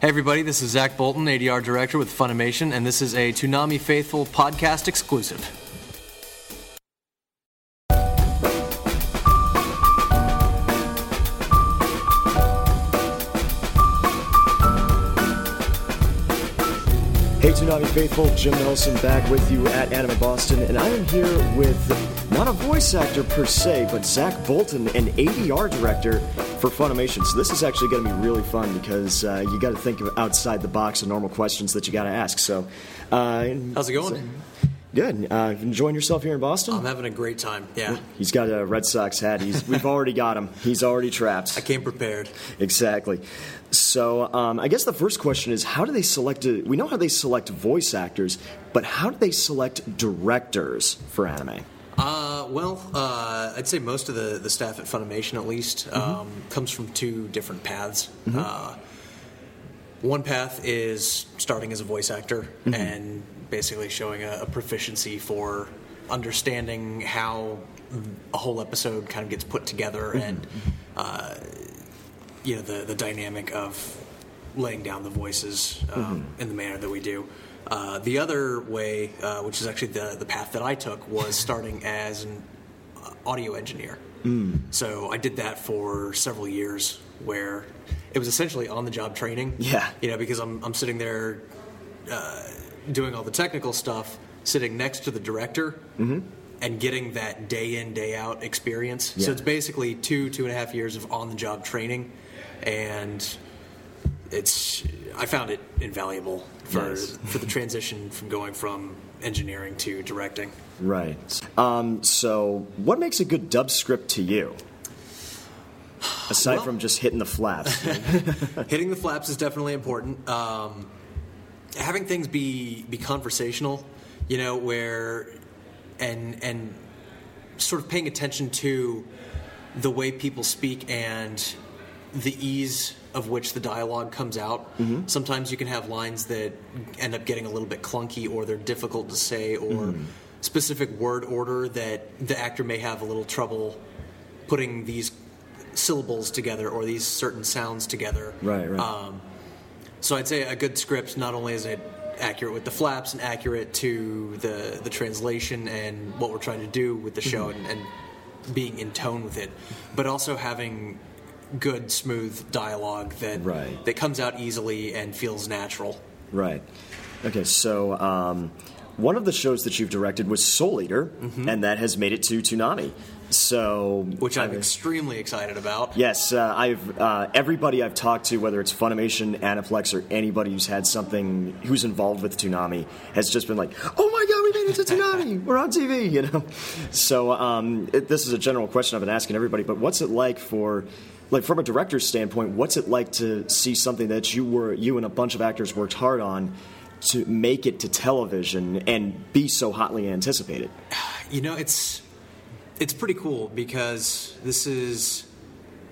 Hey, everybody, this is Zach Bolton, ADR Director with Funimation, and this is a Toonami Faithful podcast exclusive. Hey Toonami Faithful, Jim Nelson back with you at Anime Boston, and I am here with not a voice actor per se, but Zach Bolton, an ADR director for Funimation. So this is actually going to be really fun because uh, you got to think of outside the box of normal questions that you got to ask. So, uh, How's it going? so- good. Uh, enjoying yourself here in Boston? I'm having a great time. Yeah, He's got a Red Sox hat. He's, we've already got him. He's already trapped. I came prepared. Exactly. So um, I guess the first question is how do they select? A, we know how they select voice actors, but how do they select directors for anime? Uh, well, uh, I'd say most of the, the staff at Funimation, at least, um, comes from two different paths. Uh, one path is starting as a voice actor and basically showing a, a proficiency for understanding how a whole episode kind of gets put together and uh, you know the the dynamic of laying down the voices um, in the manner that we do. Uh, the other way, uh, which is actually the the path that I took, was starting as an uh, audio engineer. So I did that for several years, where it was essentially on the job training. Yeah. you know, because I'm I'm sitting there uh, doing all the technical stuff, sitting next to the director. And getting that day in, day out experience. Yeah. So it's basically two, two and a half years of on the job training. And it's I found it invaluable for Nice. for the transition from going from engineering to directing. Right. Um, so what makes a good dub script to you? Aside Well- from just hitting the flaps. Hitting the flaps is definitely important. Um, having things be be conversational, you know, where and and sort of paying attention to the way people speak and the ease of which the dialogue comes out. Sometimes you can have lines that end up getting a little bit clunky or they're difficult to say or specific word order that the actor may have a little trouble putting these syllables together or these certain sounds together. Right, right. Um, so I'd say a good script not only is it accurate with the flaps and accurate to the the translation and what we're trying to do with the show Mm-hmm. and, and being in tone with it, but also having good smooth dialogue that Right. that comes out easily and feels natural. Right. Okay, so um, one of the shows that you've directed was Soul Eater, and that has made it to Toonami. So, Which I'm I mean- extremely excited about. Yes, uh, I've uh, everybody I've talked to, whether it's Funimation, Aniplex, or anybody who's had something who's involved with Toonami, has just been like, "Oh my God, we made it to Toonami! We're on TV!" You know. So um, it, this is a general question I've been asking everybody, but what's it like for, like, from a director's standpoint, what's it like to see something that you were you and a bunch of actors worked hard on to make it to television and be so hotly anticipated? You know, it's it's pretty cool because this is.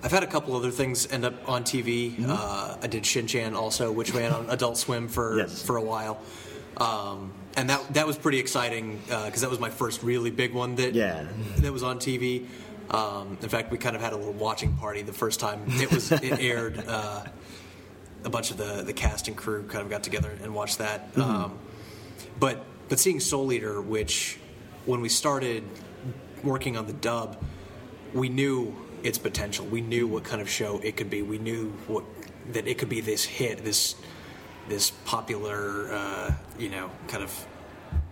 I've had a couple other things end up on TV. Mm-hmm. Uh, I did Shin Chan also, which ran on Adult Swim for Yes. for a while, um, and that that was pretty exciting because that was my first really big one that Yeah. that was on TV. Um, in fact, we kind of had a little watching party the first time it was it aired. Uh, a bunch of the the cast and crew kind of got together and watched that. Um, but but seeing Soul Eater, which when we started working on the dub, we knew its potential. We knew what kind of show it could be. We knew what that it could be this hit, this this popular, uh, you know, kind of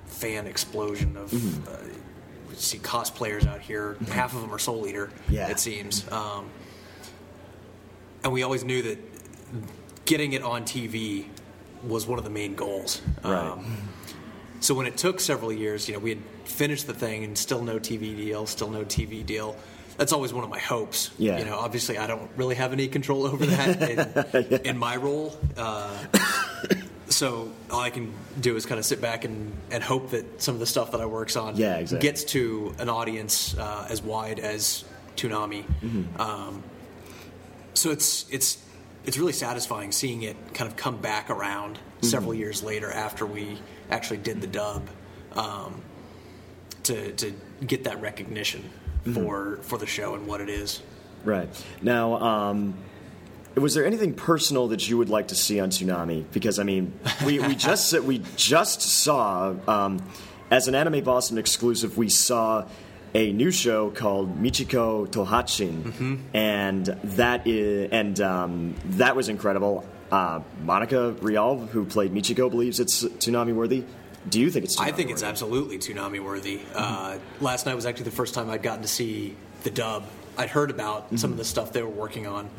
fan explosion of. Uh, we see cosplayers out here. Half of them are Soul Eater. Yeah. it seems. Um, and we always knew that getting it on TV was one of the main goals. Right. so when it took several years, you know, we had finished the thing and still no TV deal, still no TV deal. That's always one of my hopes. Yeah. You know, obviously I don't really have any control over that in, in my role. Uh, so all I can do is kind of sit back and, and hope that some of the stuff that I works on Yeah, exactly. gets to an audience uh, as wide as Toonami. Mm-hmm. Um, so it's it's it's really satisfying seeing it kind of come back around several Mm-hmm. years later after we actually did the dub um, to to get that recognition Mm-hmm. for for the show and what it is. Right. Now, um, was there anything personal that you would like to see on Toonami? Because I mean, we, we just we just saw um, as an Anime Boston exclusive, we saw a new show called Michiko to Hatchin, Mm-hmm. and that is and um, that was incredible. Uh, Monica Rial, who played Michiko, believes it's Toonami worthy. Do you think it's? I think it's absolutely Toonami worthy. Uh, last night was actually the first time I'd gotten to see the dub. I'd heard about some of the stuff they were working on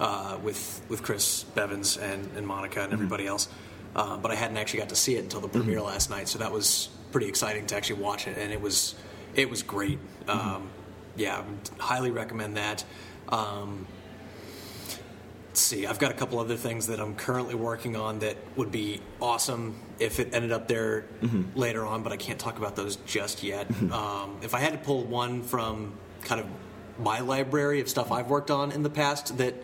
uh, with with Chris Bevins and, and Monica and everybody else, uh, but I hadn't actually got to see it until the premiere last night. So that was pretty exciting to actually watch it, and it was it was great. Um, yeah, I would highly recommend that. Um, let's see, I've got a couple other things that I'm currently working on that would be awesome if it ended up there later on, but I can't talk about those just yet. Um, if I had to pull one from kind of my library of stuff I've worked on in the past that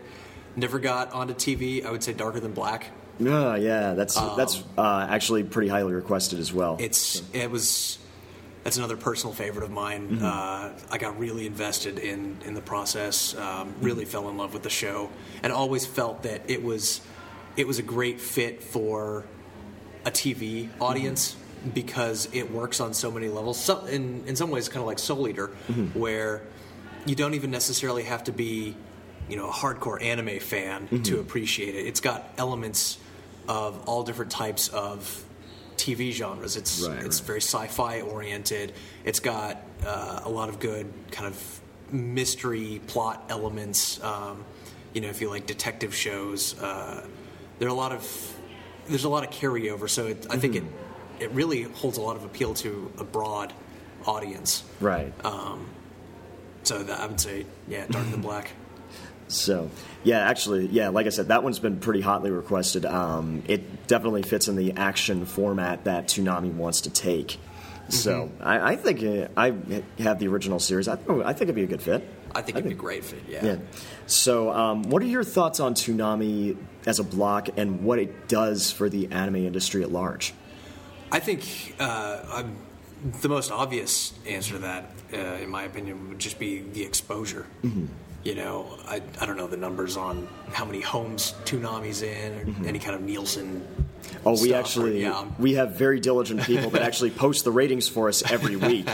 never got onto TV, I would say Darker Than Black. Yeah, yeah, that's Um, that's uh, actually pretty highly requested as well. It's it was that's another personal favorite of mine. Uh, I got really invested in in the process. Um, really fell in love with the show, and always felt that it was it was a great fit for a TV audience because it works on so many levels. Some, in in some ways, kind of like Soul Eater, where you don't even necessarily have to be you know a hardcore anime fan to appreciate it. It's got elements of all different types of TV genres. It's Right, it's right. very sci-fi oriented. It's got uh, a lot of good kind of mystery plot elements. Um, you know, if you like detective shows, uh, there are a lot of there's a lot of carryover. So it, I think it it really holds a lot of appeal to a broad audience. right. So that, I would say, yeah, Dark Than Black. So, yeah, actually, yeah, like I said, that one's been pretty hotly requested. Um, it definitely fits in the action format that Toonami wants to take. So, I, I think uh, I have the original series. I, I think it'd be a good fit. I think it'd be a great fit. Yeah. Yeah. So, um, what are your thoughts on Toonami as a block and what it does for the anime industry at large? I think uh, I'm, the most obvious answer to that, uh, in my opinion, would just be the exposure. You know, I, I don't know the numbers on how many homes Toonami's in or any kind of Nielsen. Oh, we stuff, or- actually yeah. we have very diligent people that actually post the ratings for us every week.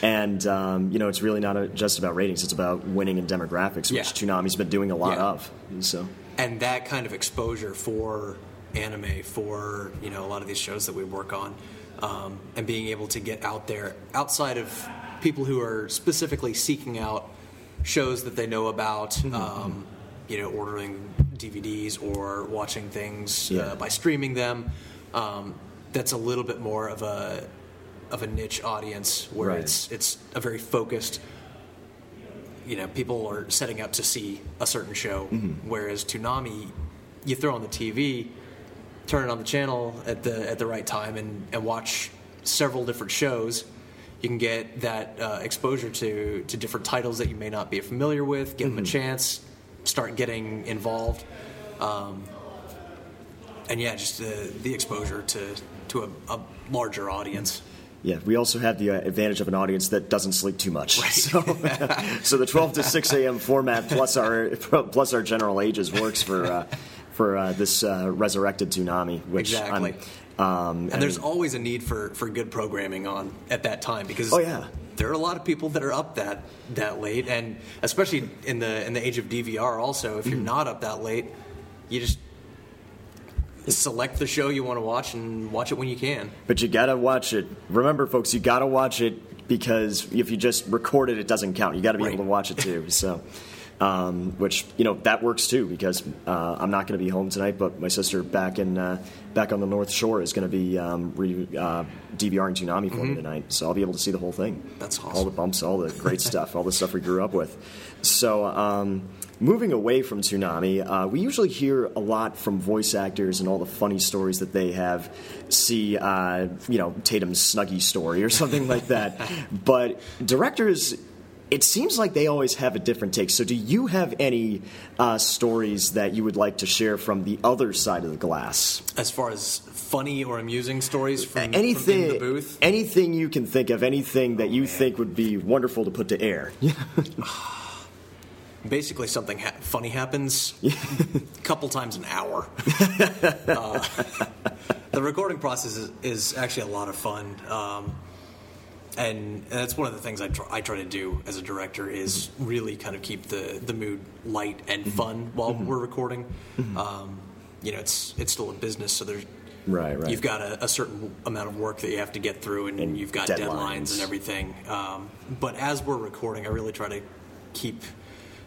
And um, you know, it's really not a, just about ratings; it's about winning in demographics, which Yeah. Toonami's been doing a lot Yeah. of. So, and that kind of exposure for anime for you know a lot of these shows that we work on um, and being able to get out there outside of people who are specifically seeking out shows that they know about Mm-hmm, um, you know ordering dvds or watching things Yeah. uh, by streaming them um, that's a little bit more of a of a niche audience where Right. it's it's a very focused you know, people are setting up to see a certain show, whereas Toonami, you throw on the TV, turn it on the channel at the at the right time, and, and watch several different shows. You can get that uh, exposure to to different titles that you may not be familiar with. Give them a chance, start getting involved, um, and yeah, just the the exposure to to a, a larger audience. yeah, we also have the uh, advantage of an audience that doesn't sleep too much. So, so the 12 to 6 a.m. format plus our plus our general ages works for uh, for uh, this uh, resurrected Toonami, which Exactly. Um, And there's always a need for, for good programming on at that time because Oh, yeah. there are a lot of people that are up that that late, and especially in the in the age of DVR. Also, if Mm-hmm. you're not up that late, you just select the show you want to watch and watch it when you can. But you gotta watch it. Remember, folks, you gotta watch it because if you just record it, it doesn't count. You gotta be Right. able to watch it too. So, um, which you know that works too because uh, I'm not gonna be home tonight, but my sister back in uh, back on the North Shore is gonna be um, re, uh, DVRing Toonami for me tonight, so I'll be able to see the whole thing. Mm-hmm. That's All the bumps, all the great stuff, all the stuff we grew up with. So. Um, Moving away from Toonami, uh, we usually hear a lot from voice actors and all the funny stories that they have. See, uh, you know, Tatum's Snuggie story or something like that. But directors, it seems like they always have a different take. So, do you have any uh, stories that you would like to share from the other side of the glass? As far as funny or amusing stories from, from anything, in the booth, anything you can think of, anything that you think would be wonderful to put to air. basically something ha- funny happens a couple times an hour. uh, the recording process is, is, actually a lot of fun. Um, and, that's one of the things I try, I try, to do as a director is really kind of keep the, the mood light and mm-hmm. fun while mm-hmm. we're recording. Mm-hmm. Um, you know, it's it's still a business, so there's right, right. You've got a, a, certain amount of work that you have to get through, and, and you've got deadlines. deadlines, and everything. Um, but as we're recording, I really try to keep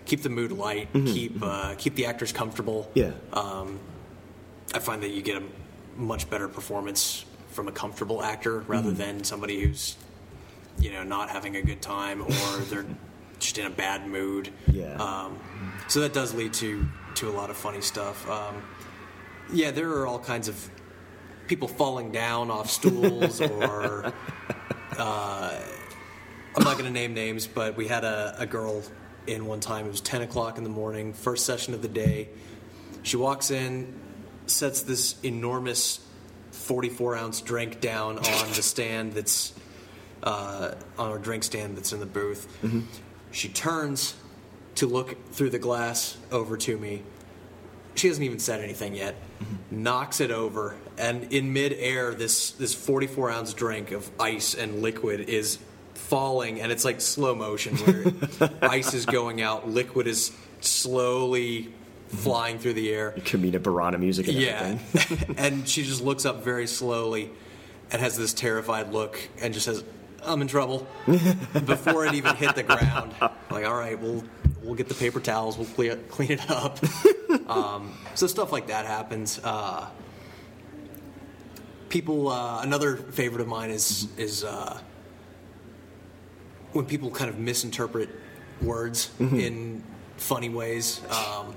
keep the mood light, mm-hmm. keep mm-hmm. uh, keep the actors comfortable. Yeah. Um, I find that you get a much better performance from a comfortable actor rather mm-hmm. than somebody who's you know not having a good time or they're just in a bad mood. Yeah. Um, so that does lead to to a lot of funny stuff. Um, yeah, there are all kinds of people falling down off stools or. Uh, I'm not going to name names, but we had a, a girl in one time. It was 10 o'clock in the morning, first session of the day. She walks in, sets this enormous 44 ounce drink down on the stand that's uh, on our drink stand that's in the booth. Mm-hmm. She turns to look through the glass over to me. She hasn't even said anything yet. Mm-hmm. Knocks it over, and in midair, this this 44 ounce drink of ice and liquid is falling, and it's like slow motion where ice is going out, liquid is slowly flying through the air. Carmina Burana music and yeah. and she just looks up very slowly and has this terrified look and just says, I'm in trouble. Before it even hit the ground. Like, all right, we'll we'll get the paper towels, we'll clean, clean it up. Um, so stuff like that happens. Uh, people, uh, another favorite of mine is is uh, when people kind of misinterpret words mm-hmm. in funny ways. Um,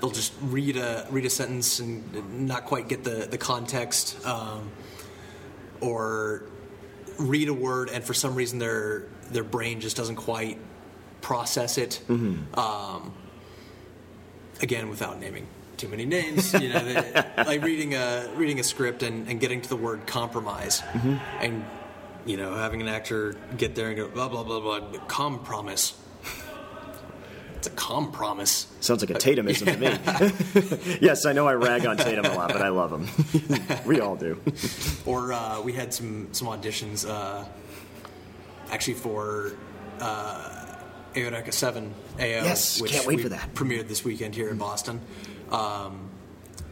they'll just read a read a sentence and not quite get the the context, um, or read a word and for some reason their their brain just doesn't quite process it. Mm-hmm. Um, again, without naming too many names, you know, they, like reading a reading a script and, and getting to the word compromise mm-hmm. and you know, having an actor get there and go blah blah blah blah compromise. It's a compromise. Sounds like a Tatumism to me. yes, I know I rag on Tatum a lot, but I love him. we all do. Or uh, we had some some auditions, uh, actually for uh, Eureka Seven AO, yes, which can't wait for that. Premiered this weekend here in Boston. Um,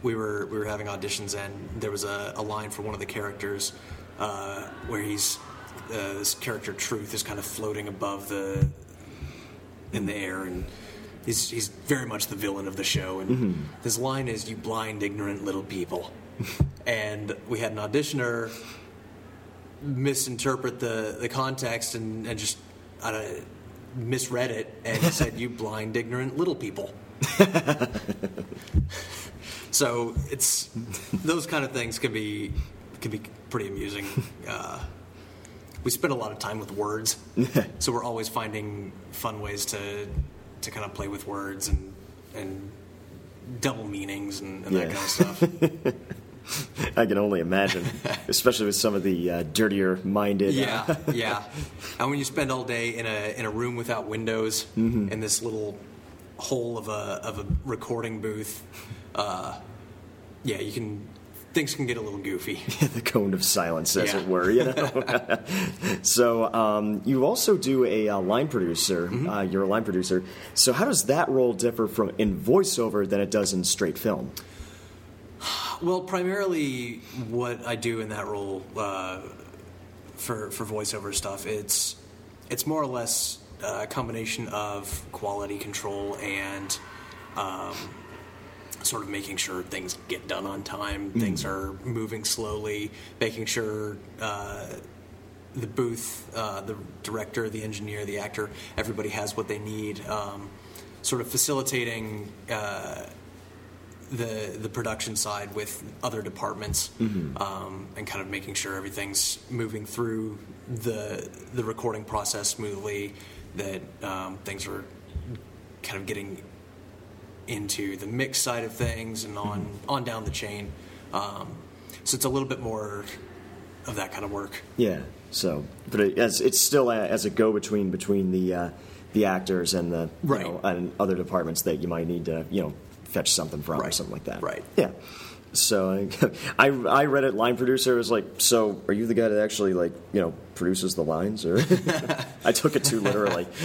we were we were having auditions, and there was a, a line for one of the characters uh, where he's uh, this character Truth is kind of floating above the in the air, and he's he's very much the villain of the show. And mm-hmm. his line is, "You blind, ignorant little people." and we had an auditioner misinterpret the the context and, and just uh, misread it, and said, "You blind, ignorant little people." so it's those kind of things can be can be pretty amusing. Uh, we spend a lot of time with words, so we're always finding fun ways to to kind of play with words and and double meanings and, and yeah. that kind of stuff. I can only imagine, especially with some of the uh, dirtier minded. Yeah, uh, yeah. And when you spend all day in a in a room without windows mm-hmm. in this little hole of a of a recording booth, uh, yeah, you can things can get a little goofy. the cone of silence, as yeah. it were. You know. so um, you also do a uh, line producer. Mm-hmm. Uh, you're a line producer. So how does that role differ from in voiceover than it does in straight film? Well, primarily what I do in that role uh, for for voiceover stuff, it's it's more or less a combination of quality control and. Um, sort of making sure things get done on time, mm. things are moving slowly, making sure uh, the booth, uh, the director, the engineer, the actor, everybody has what they need. Um, sort of facilitating uh, the the production side with other departments, mm-hmm. um, and kind of making sure everything's moving through the the recording process smoothly. That um, things are kind of getting into the mix side of things and on on down the chain. Um, so it's a little bit more of that kind of work. Yeah. So, but it, as it's still a, as a go between between the uh, the actors and the you Right. know, and other departments that you might need to you know fetch something from or something like that. Right. Yeah. So I, I read it line producer was like so are you the guy that actually like you know produces the lines or I took it too literally.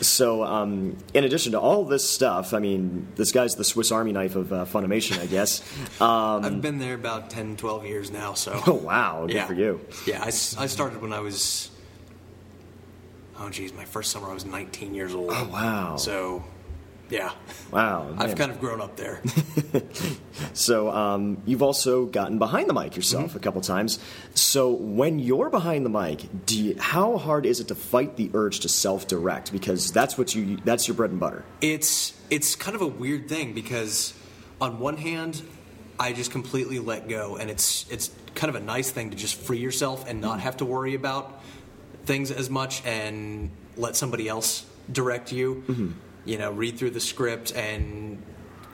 So, um, in addition to all this stuff, I mean, this guy's the Swiss Army knife of uh, Funimation, I guess. Um, I've been there about 10, 12 years now, so. oh, wow, good yeah. for you. Yeah, I started when I was. Oh, geez, my first summer I was 19 years old. Oh, wow. So, yeah. Wow. I've kind of grown up there. So, um, you've also gotten behind the mic yourself Mm-hmm. a couple times. So, when you're behind the mic, do you, how hard is it to fight the urge to self-direct? Because that's what you that's your bread and butter. It's it's kind of a weird thing because on one hand, I just completely let go, and it's it's kind of a nice thing to just free yourself and not have to worry about things as much and let somebody else direct you. You know, read through the script and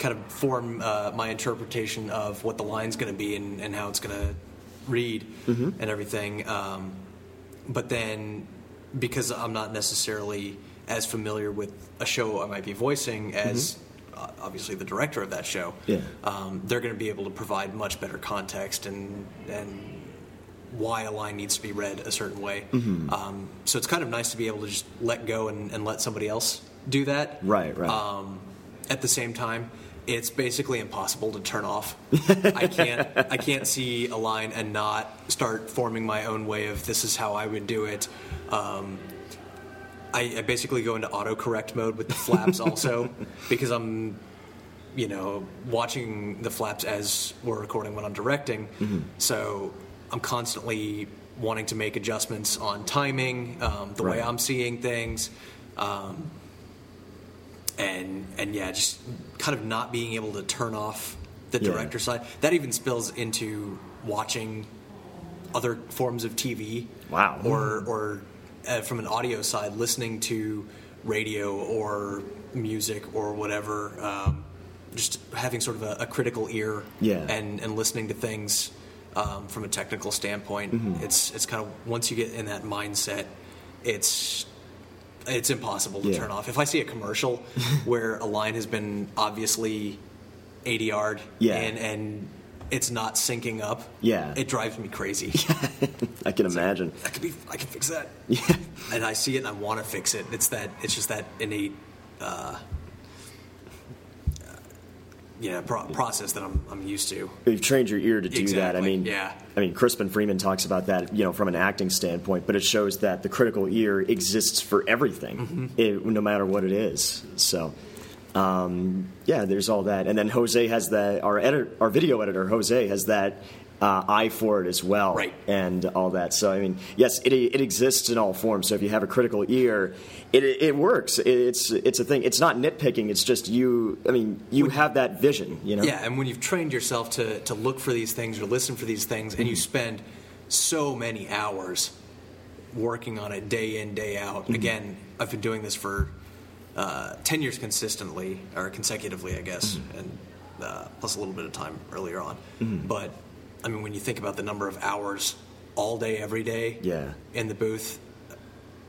kind of form uh, my interpretation of what the line's going to be and, and how it's going to read and everything. Um, but then because I'm not necessarily as familiar with a show I might be voicing as uh, obviously the director of that show, Yeah. um, they're going to be able to provide much better context and and why a line needs to be read a certain way. Um, so it's kind of nice to be able to just let go and, and let somebody else do that. Right, right. Um, at the same time, it's basically impossible to turn off. I can't I can't see a line and not start forming my own way of this is how I would do it. Um, I, I basically go into autocorrect mode with the flaps also because I'm you know watching the flaps as we're recording when I'm directing. So I'm constantly wanting to make adjustments on timing, um, the way I'm seeing things. Um, and and yeah, just kind of not being able to turn off the Yeah. director side. That even spills into watching other forms of TV. Wow. Or or uh, from an audio side, listening to radio or music or whatever. Um, just having sort of a, a critical ear Yeah. and and listening to things um, from a technical standpoint. Mm-hmm. It's it's kind of once you get in that mindset, it's it's impossible to Yeah. turn off. If I see a commercial where a line has been obviously ADR'd Yeah. and, and it's not syncing up, Yeah. it drives me crazy. I can imagine. I could be, I can fix that. Yeah. And I see it and I want to fix it. It's that, it's just that innate, uh, yeah, pro- process that I'm, I'm used to. You've trained your ear to do that. I mean, yeah. I mean, Crispin Freeman talks about that, you know, from an acting standpoint, but it shows that the critical ear exists for everything, Mm-hmm. it- no matter what it is. So, um, yeah, there's all that, and then Jose has that. Our edit, our video editor, Jose, has that. Uh, eye for it as well, Right. and all that. So I mean, yes, it, it exists in all forms. So if you have a critical ear, it, it works. It's it's a thing. It's not nitpicking. It's just you. I mean, you have that vision. You know. Yeah, and when you've trained yourself to, to look for these things or listen for these things, and you spend so many hours working on it day in, day out. Again, I've been doing this for uh, 10 years consistently, or consecutively, I guess, and uh, plus a little bit of time earlier on. But, I mean, when you think about the number of hours all day, every day Yeah. in the booth,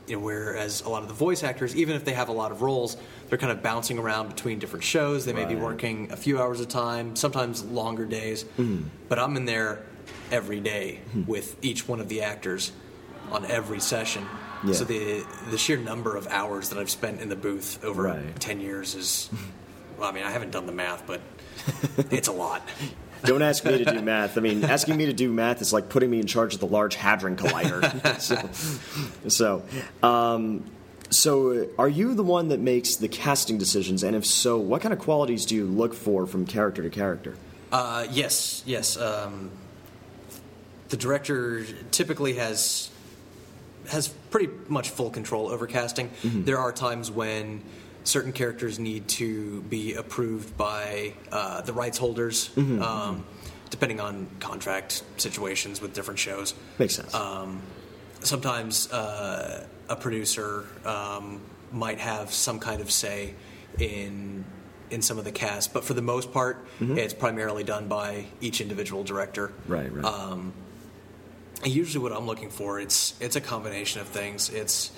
you know, whereas a lot of the voice actors, even if they have a lot of roles, they're kind of bouncing around between different shows. They may be working a few hours a time, sometimes longer days. Hmm. But I'm in there every day hmm. with each one of the actors on every session. Yeah. So the the sheer number of hours that I've spent in the booth over Right. ten years is, well, I mean, I haven't done the math, but it's a lot. Don't ask me to do math. I mean, asking me to do math is like putting me in charge of the Large Hadron Collider. so, so, um, so, are you the one that makes the casting decisions? And if so, what kind of qualities do you look for from character to character? Uh, yes, yes. Um, the director typically has has pretty much full control over casting. There are times when certain characters need to be approved by uh, the rights holders, um, depending on contract situations with different shows. Makes sense. Um, sometimes uh, a producer um, might have some kind of say in in some of the cast, but for the most part, it's primarily done by each individual director. right, right. Um, usually, what I'm looking for it's it's a combination of things. It's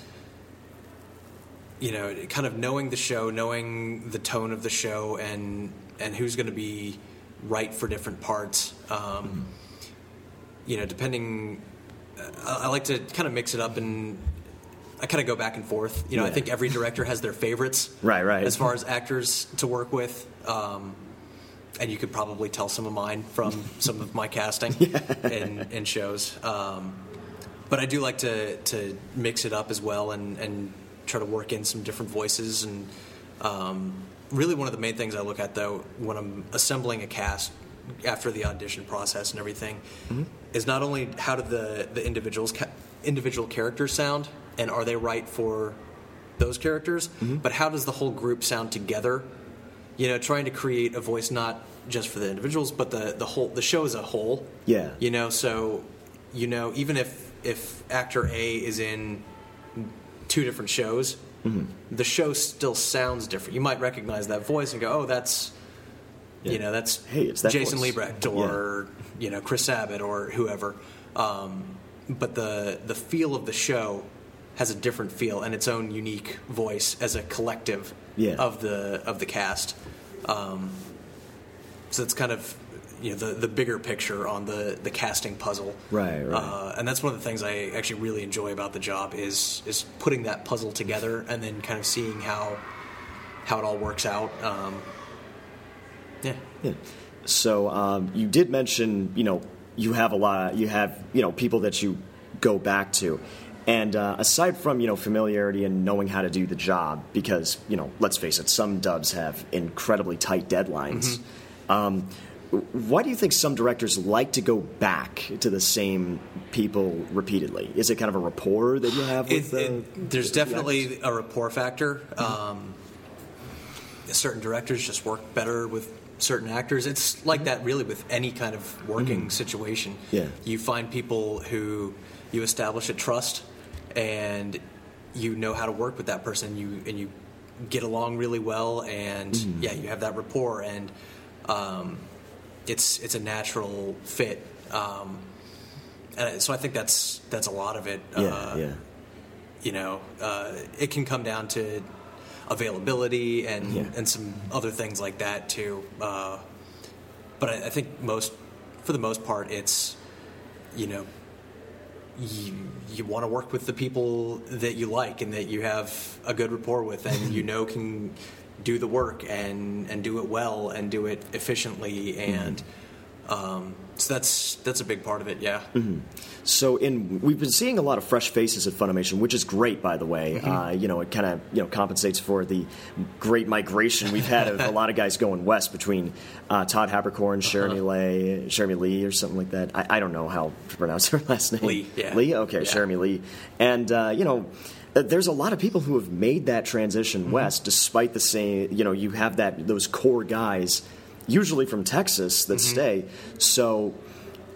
you know, kind of knowing the show, knowing the tone of the show, and and who's going to be right for different parts. Um, You know, depending, I, I like to kind of mix it up and. I kind of go back and forth. You know, I think every director has their favorites, Right, right. As far as actors to work with, um, and you could probably tell some of mine from some of my casting in, in shows. Um, but I do like to to mix it up as well and and try to work in some different voices. And um, really one of the main things I look at though when I'm assembling a cast after the audition process and everything is not only how do the the individuals ca- individual characters sound and are they right for those characters but how does the whole group sound together? You know trying to create a voice not just for the individuals but the the whole the show as a whole. Yeah. you know so you know even if if actor a is in two different shows the show still sounds different you might recognize that voice and go oh that's Yeah. you know that's Hey, it's that jason voice. liebrecht or you know chris abbott or whoever um, but the the feel of the show has a different feel and its own unique voice as a collective Yeah. of the of the cast um, so it's kind of you know the the bigger picture on the the casting puzzle Right, right. uh, and that's one of the things I actually really enjoy about the job is is putting that puzzle together and then kind of seeing how how it all works out um, yeah Yeah. So um, you did mention, you know, you have a lot. You have, you know, people that you go back to, and uh, aside from you know familiarity and knowing how to do the job, because you know, let's face it, some dubs have incredibly tight deadlines. Um, why do you think some directors like to go back to the same people repeatedly? Is it kind of a rapport that you have with? It- it- there's the definitely a rapport factor. Um, certain directors just work better with certain actors. It's like that really with any kind of working situation. Yeah. You find people who you establish a trust and you know how to work with that person. You and you get along really well, and yeah, you have that rapport, and um, it's it's a natural fit. Um, and so I think that's that's a lot of it. Yeah, Uh, yeah. you know, uh, it can come down to availability and Yeah. and some other things like that too. Uh, but I, I think most, for the most part, it's you know, you you want to work with the people that you like and that you have a good rapport with and you know can do the work and and do it well and do it efficiently and. Um, so that's that's a big part of it, yeah. So in we've been seeing a lot of fresh faces at Funimation, which is great, by the way. Mm-hmm. Uh, you know, it kind of you know compensates for the great migration we've had of a lot of guys going west between uh, Todd Haberkorn, Jeremy Uh-huh. Lay, Jeremy Lee, or something like that. I, I don't know how to pronounce her last name. Lee, yeah. Lee. Okay, Yeah. Jeremy Lee, and uh, you know. Uh, There's a lot of people who have made that transition Mm-hmm. west, despite the same. You know, you have that those core guys, usually from Texas, that Mm-hmm. stay. So,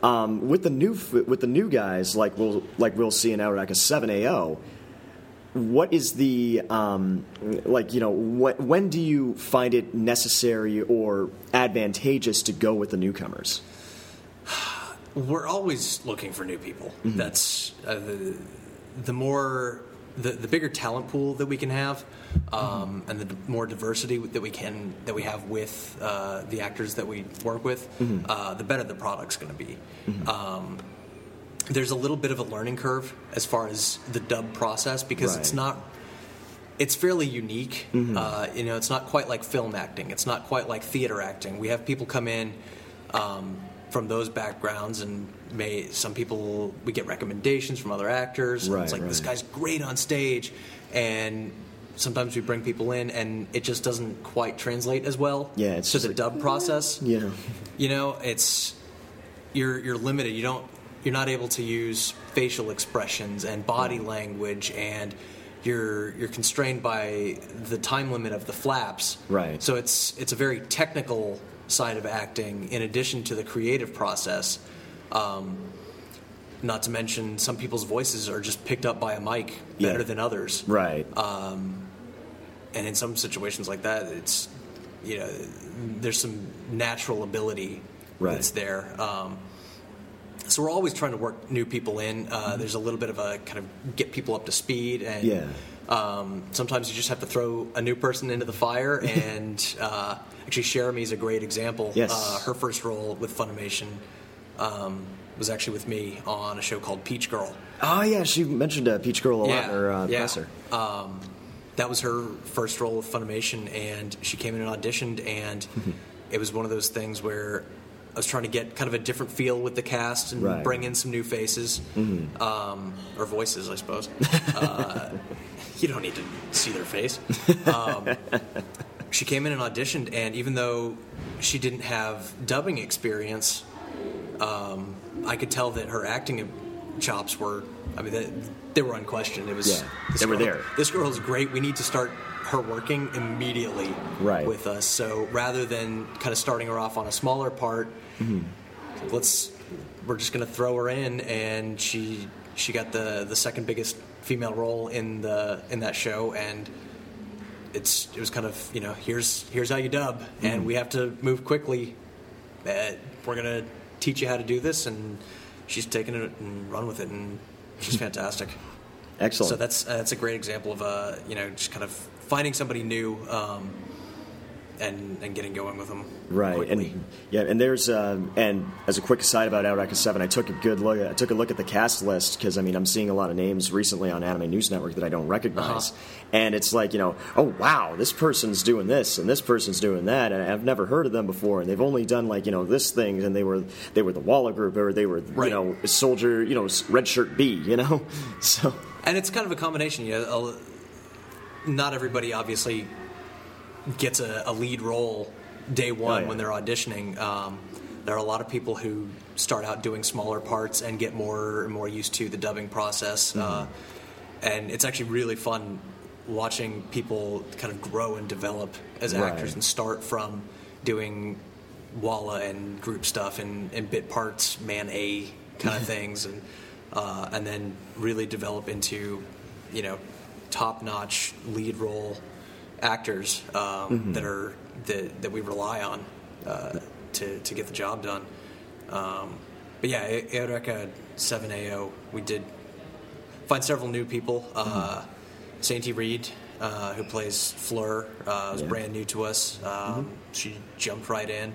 um, with the new with the new guys like we'll like we'll see in Eureka Seven AO. What is the um, like you know wh- when do you find it necessary or advantageous to go with the newcomers? We're always looking for new people. Mm-hmm. That's uh, the, the more the, the bigger talent pool that we can have, um, and the d- more diversity that we can that we have with uh, the actors that we work with, Mm-hmm. uh, the better the product's going to be. Um, there's a little bit of a learning curve as far as the dub process because it's not it's fairly unique. Uh, you know, it's not quite like film acting. It's not quite like theater acting. We have people come in um, from those backgrounds, and may some people we get recommendations from other actors. and it's Right, like this guy's great on stage, and sometimes we bring people in, and it just doesn't quite translate as well. Yeah, it's to just the like, dub process. Mm-hmm. You know, You know, it's you're you're limited. You don't you're not able to use facial expressions and body mm-hmm. language and you're you're constrained by the time limit of the flaps. Right. So it's it's a very technical side of acting in addition to the creative process. Um, not to mention some people's voices are just picked up by a mic better Yeah. than others right? and in some situations like that, it's you know there's some natural ability Right. that's there. Um, so we're always trying to work new people in. Uh, Mm-hmm. There's a little bit of a kind of get people up to speed and Yeah. Um, sometimes you just have to throw a new person into the fire, and uh, actually, is a great example. Yes. Uh, her first role with Funimation um, was actually with me on a show called Peach Girl. Oh yeah, she mentioned uh, Peach Girl a lot in her uh, yeah. presser. Um, that was her first role with Funimation, and she came in and auditioned, and it was one of those things where I was trying to get kind of a different feel with the cast and Right. Mm-hmm. bring in some new faces um, or voices, I suppose. uh, you don't need to see their face. Um, she came in and auditioned, and even though she didn't have dubbing experience, um, I could tell that her acting chops were. I mean, they, they were unquestioned. It was. Yeah, they were girl- there. This girl is great. We need to start her working immediately Right. with us. So rather than kind of starting her off on a smaller part, Mm-hmm. let's. We're just going to throw her in, and she she got the the second biggest female role in the in that show, and it's it was kind of you know here's here's how you dub, Mm-hmm. and we have to move quickly. Uh, we're gonna teach you how to do this, and she's taken it and run with it, and she's fantastic. Excellent. So that's uh, that's a great example of uh, you know just kind of finding somebody new um, and and getting going with them Right, quickly. and yeah, and there's um, and as a quick aside about Eureka Seven, I took a good look. I took a look at the cast list because I mean I'm seeing a lot of names recently on Anime News Network that I don't recognize, Uh-huh. and it's like you know, oh wow, this person's doing this and this person's doing that, and I've never heard of them before, and they've only done like you know this thing, and they were they were the Walla Group or they were Right. you know Soldier, you know Red Shirt B, you know, so And it's kind of a combination. You know, not everybody obviously gets a, a lead role day one Oh, yeah. when they're auditioning. Um, there are a lot of people who start out doing smaller parts and get more and more used to the dubbing process. Uh, Mm-hmm. and it's actually really fun watching people kind of grow and develop as Right. actors and start from doing Walla and group stuff and, and bit parts, man A kind of things, and uh, and then really develop into, you know, top notch lead role actors um, that are that, that we rely on uh, to to get the job done. Um, but yeah, Eureka Seven AO, we did find several new people. Uh, Sainty Reed, uh, who plays Fleur, uh, was Yeah. brand new to us. Um, She jumped right in.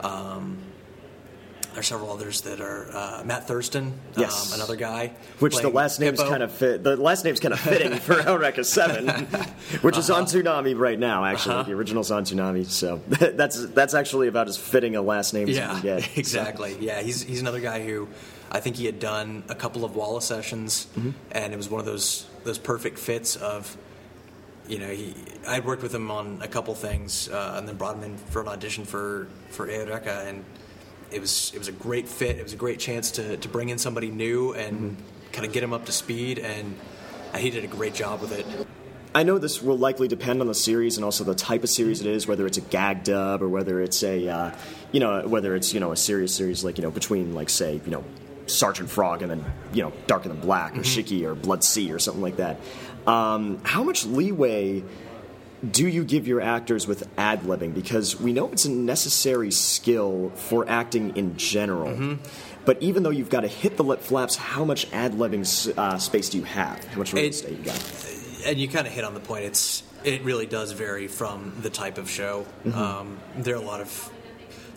Um, there's several others that are uh, Matt Thurston, Yes. um, another guy. Which the last name's Hippo. kind of fit. The last name's kind of fitting for Eureka Seven, which is Uh-huh. on Toonami right now. Actually, the original's on Toonami, so that's that's actually about as fitting a last name as you can get. exactly. Yeah, he's he's another guy who I think he had done a couple of Walla sessions, Mm-hmm. and it was one of those those perfect fits of. You know, he. I worked with him on a couple things, uh, and then brought him in for an audition for for Eureka, and it was it was a great fit. It was a great chance to to bring in somebody new and Mm-hmm. kind of get him up to speed, and uh, he did a great job with it. I know this will likely depend on the series and also the type of series it is, whether it's a gag dub or whether it's a, uh, you know, whether it's you know a serious series like you know between like say you know Sergeant Frog and then you know Darker Than Black or Shiki or Blood-C or something like that. Um, how much leeway do you give your actors with ad libbing? Because we know it's a necessary skill for acting in general. But even though you've got to hit the lip flaps, how much ad libbing uh, space do you have? How much real estate you got? and you kind of hit on the point. It's it really does vary from the type of show. Um, there are a lot of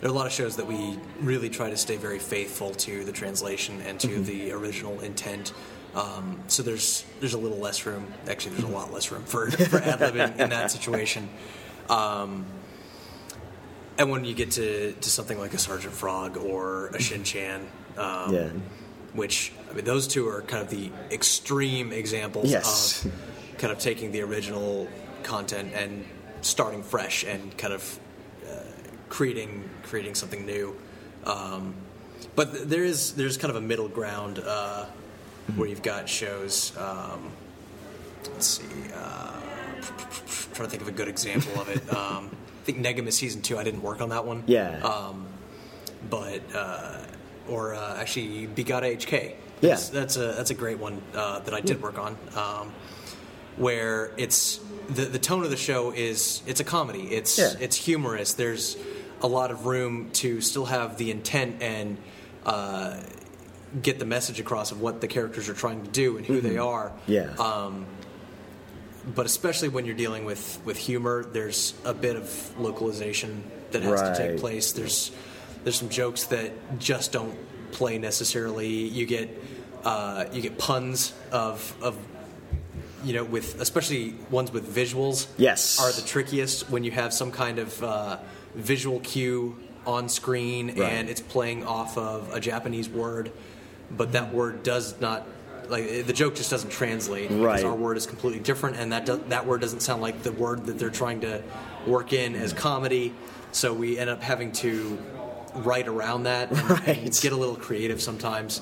there are a lot of shows that we really try to stay very faithful to the translation and to the original intent. Um, so there's there's a little less room. Actually, there's a lot less room for for ad libbing in that situation. Um, and when you get to, to something like a Sergeant Frog or a Shin Chan, um, Yeah. which I mean, those two are kind of the extreme examples Yes. of kind of taking the original content and starting fresh and kind of uh, creating creating something new. Um, but there is there's kind of a middle ground uh, where you've got shows. Um, let's see. Uh, trying to think of a good example of it. Um, I think Negima season two. I didn't work on that one. Yeah. Um, but uh, or uh, actually B Gata H Kei. Yeah. That's, that's a that's a great one uh, that I did work on. Um, where it's the the tone of the show is it's a comedy. It's Yeah. it's humorous. There's a lot of room to still have the intent and uh, get the message across of what the characters are trying to do and who they are. Yeah. Um, but especially when you're dealing with with humor, there's a bit of localization that has to take place. There's there's some jokes that just don't play necessarily. You get uh, you get puns of of you know with especially ones with visuals. Yes. are the trickiest when you have some kind of uh, visual cue on screen Right. and it's playing off of a Japanese word, but that word does not. Like the joke just doesn't translate because Right. our word is completely different, and that do, that word doesn't sound like the word that they're trying to work in as comedy. So we end up having to write around that and, and Right. get a little creative sometimes,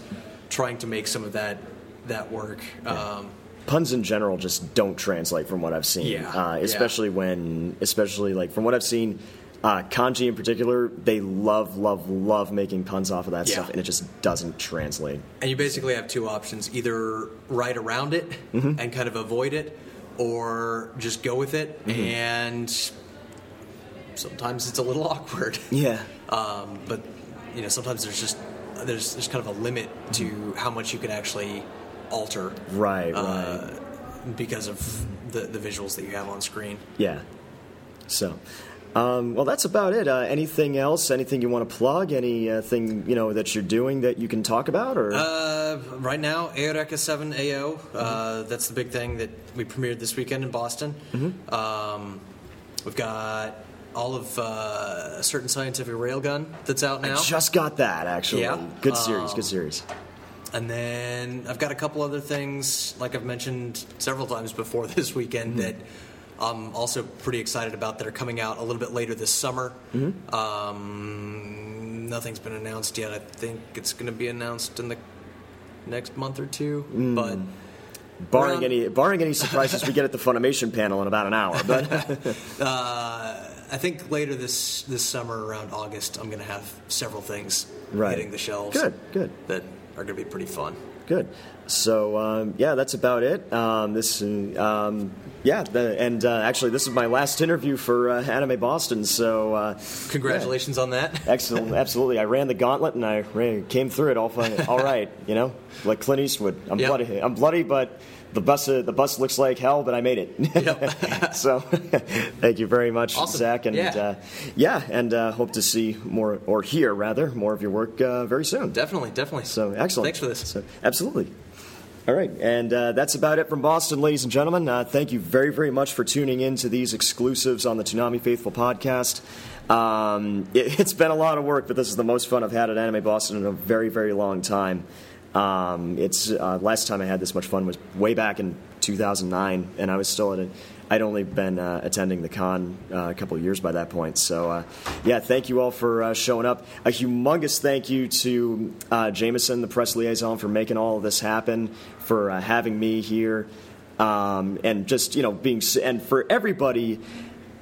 trying to make some of that that work. Um, puns in general just don't translate from what I've seen. Yeah, Uh, yeah. especially when, especially like from what I've seen, uh, kanji in particular, they love, love, love making puns off of that Yeah. stuff, and it just doesn't translate. And you basically have two options: either write around it Mm-hmm. and kind of avoid it, or just go with it. Mm-hmm. And sometimes it's a little awkward. Yeah. Um, but you know, sometimes there's just there's there's kind of a limit to how much you can actually alter Right. Right. uh, because of the the visuals that you have on screen. yeah. So. Um, well, that's about it. Uh, anything else? Anything you want to plug? Anything you know that you're doing that you can talk about? Or Uh, right now, Eureka 7 AO. Uh, that's the big thing that we premiered this weekend in Boston. Um, we've got all of uh, a certain scientific railgun that's out now. just got that actually. Yeah. Good series. Um, good series. And then I've got a couple other things, like I've mentioned several times before this weekend, that I'm also pretty excited about that are coming out a little bit later this summer. Um, nothing's been announced yet. I think it's going to be announced in the next month or two. But Barring any barring any surprises we get at the Funimation panel in about an hour. But uh, I think later this this summer, around August, I'm going to have several things Right. hitting the shelves. Good, good. That are going to be pretty fun. Good. So um, yeah, that's about it. Um, this, um, yeah, the, and uh, actually, this is my last interview for uh, Anime Boston. So uh, Congratulations on that. excellent, absolutely. I ran the gauntlet and I ran, came through it all. Fine. All right, you know, like Clint Eastwood. I'm Yep. bloody. I'm bloody, but the bus uh, the bus looks like hell, but I made it. Yep. so thank you very much, Awesome. Zach, and Yeah. uh, yeah, and uh, hope to see more or hear rather more of your work uh, very soon. Definitely, definitely. So excellent. Thanks for this. So, absolutely. All right, and uh, that's about it from Boston, ladies and gentlemen. Uh, thank you very, very much for tuning in to these exclusives on the Toonami Faithful podcast. Um, it, it's been a lot of work, but this is the most fun I've had at Anime Boston in a very, very long time. Um, it's uh, last time I had this much fun was way back in 2009, and I was still at it. I'd only been uh, attending the con uh, a couple years by that point. So, uh, yeah, thank you all for uh, showing up. A humongous thank you to uh, Jameson, the press liaison, for making all of this happen, for uh, having me here, um, and just you know being and for everybody,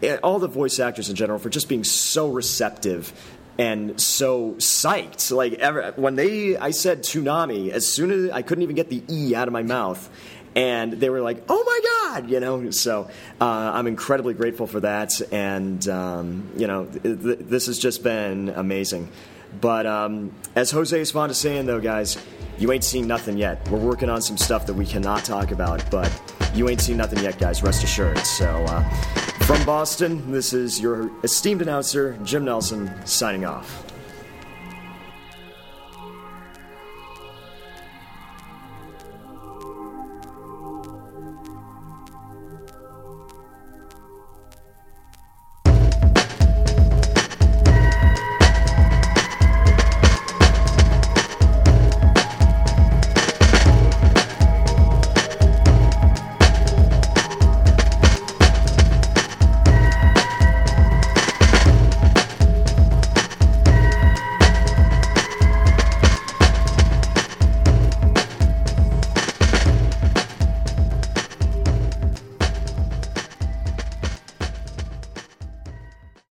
eh, all the voice actors in general, for just being so receptive and so psyched. Like ever, when they, I said Toonami. as soon as I couldn't even get the e out of my mouth, and they were like, "Oh my god!" You know. So uh, I'm incredibly grateful for that, and um, you know, th- th- this has just been amazing. But um, as Jose is fond of saying, though, guys, you ain't seen nothing yet. We're working on some stuff that we cannot talk about, but you ain't seen nothing yet, guys. Rest assured. So. Uh, from Boston, this is your esteemed announcer, Jim Nelson, signing off.